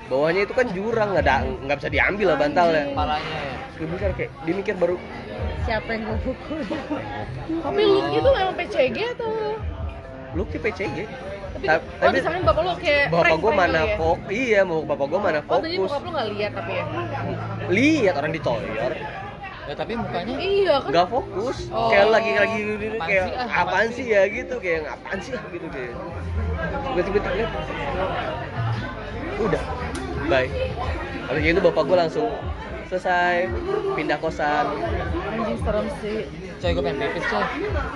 Bawahnya itu kan jurang, nggak ada, nggak bisa diambil lah bantalnya. kepalanya ya Dia mikir kayak, dia mikir baru siapa yang gue pukul tapi lu itu memang PCG atau lu ke PCG. tapi, Ta- oh tapi disamain bapak lu kayak bapak prank- gue prank mana ya? fok, iya mau bapak gue mana oh jadi fokus. bokap lu nggak lihat tapi ya Lihat orang ditoyor, ya tapi mukanya iya kan nggak fokus. Oh. Kayak lagi lagi Apaan kayak sih, ah? apaan sih ya gitu, kayak apaan sih ah?" gitu kayak. Tiba-tiba lihat. Udah, bye. Habis itu bapak gue langsung selesai pindah kosan. anjing serem sih coy gue pengen pipis coy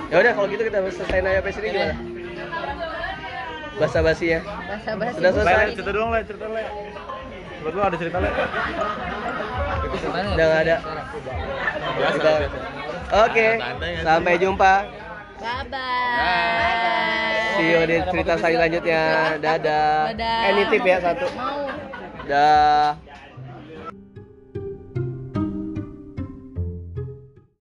Ya udah kalau gitu kita selesai nanya sampai sini gimana? Basa basi ya. bahasa bahasa Udah selesai. Le, cerita doang, Le, cerita, Le. Buat lu ada cerita, Le. mana Udah nggak ada. Biasa, Kita- biasa. Oke, ya, sampai jumpa. bye bye See you di cerita selanjutnya. Dadah. Dadah. Eh nitip ya satu. mau Dah.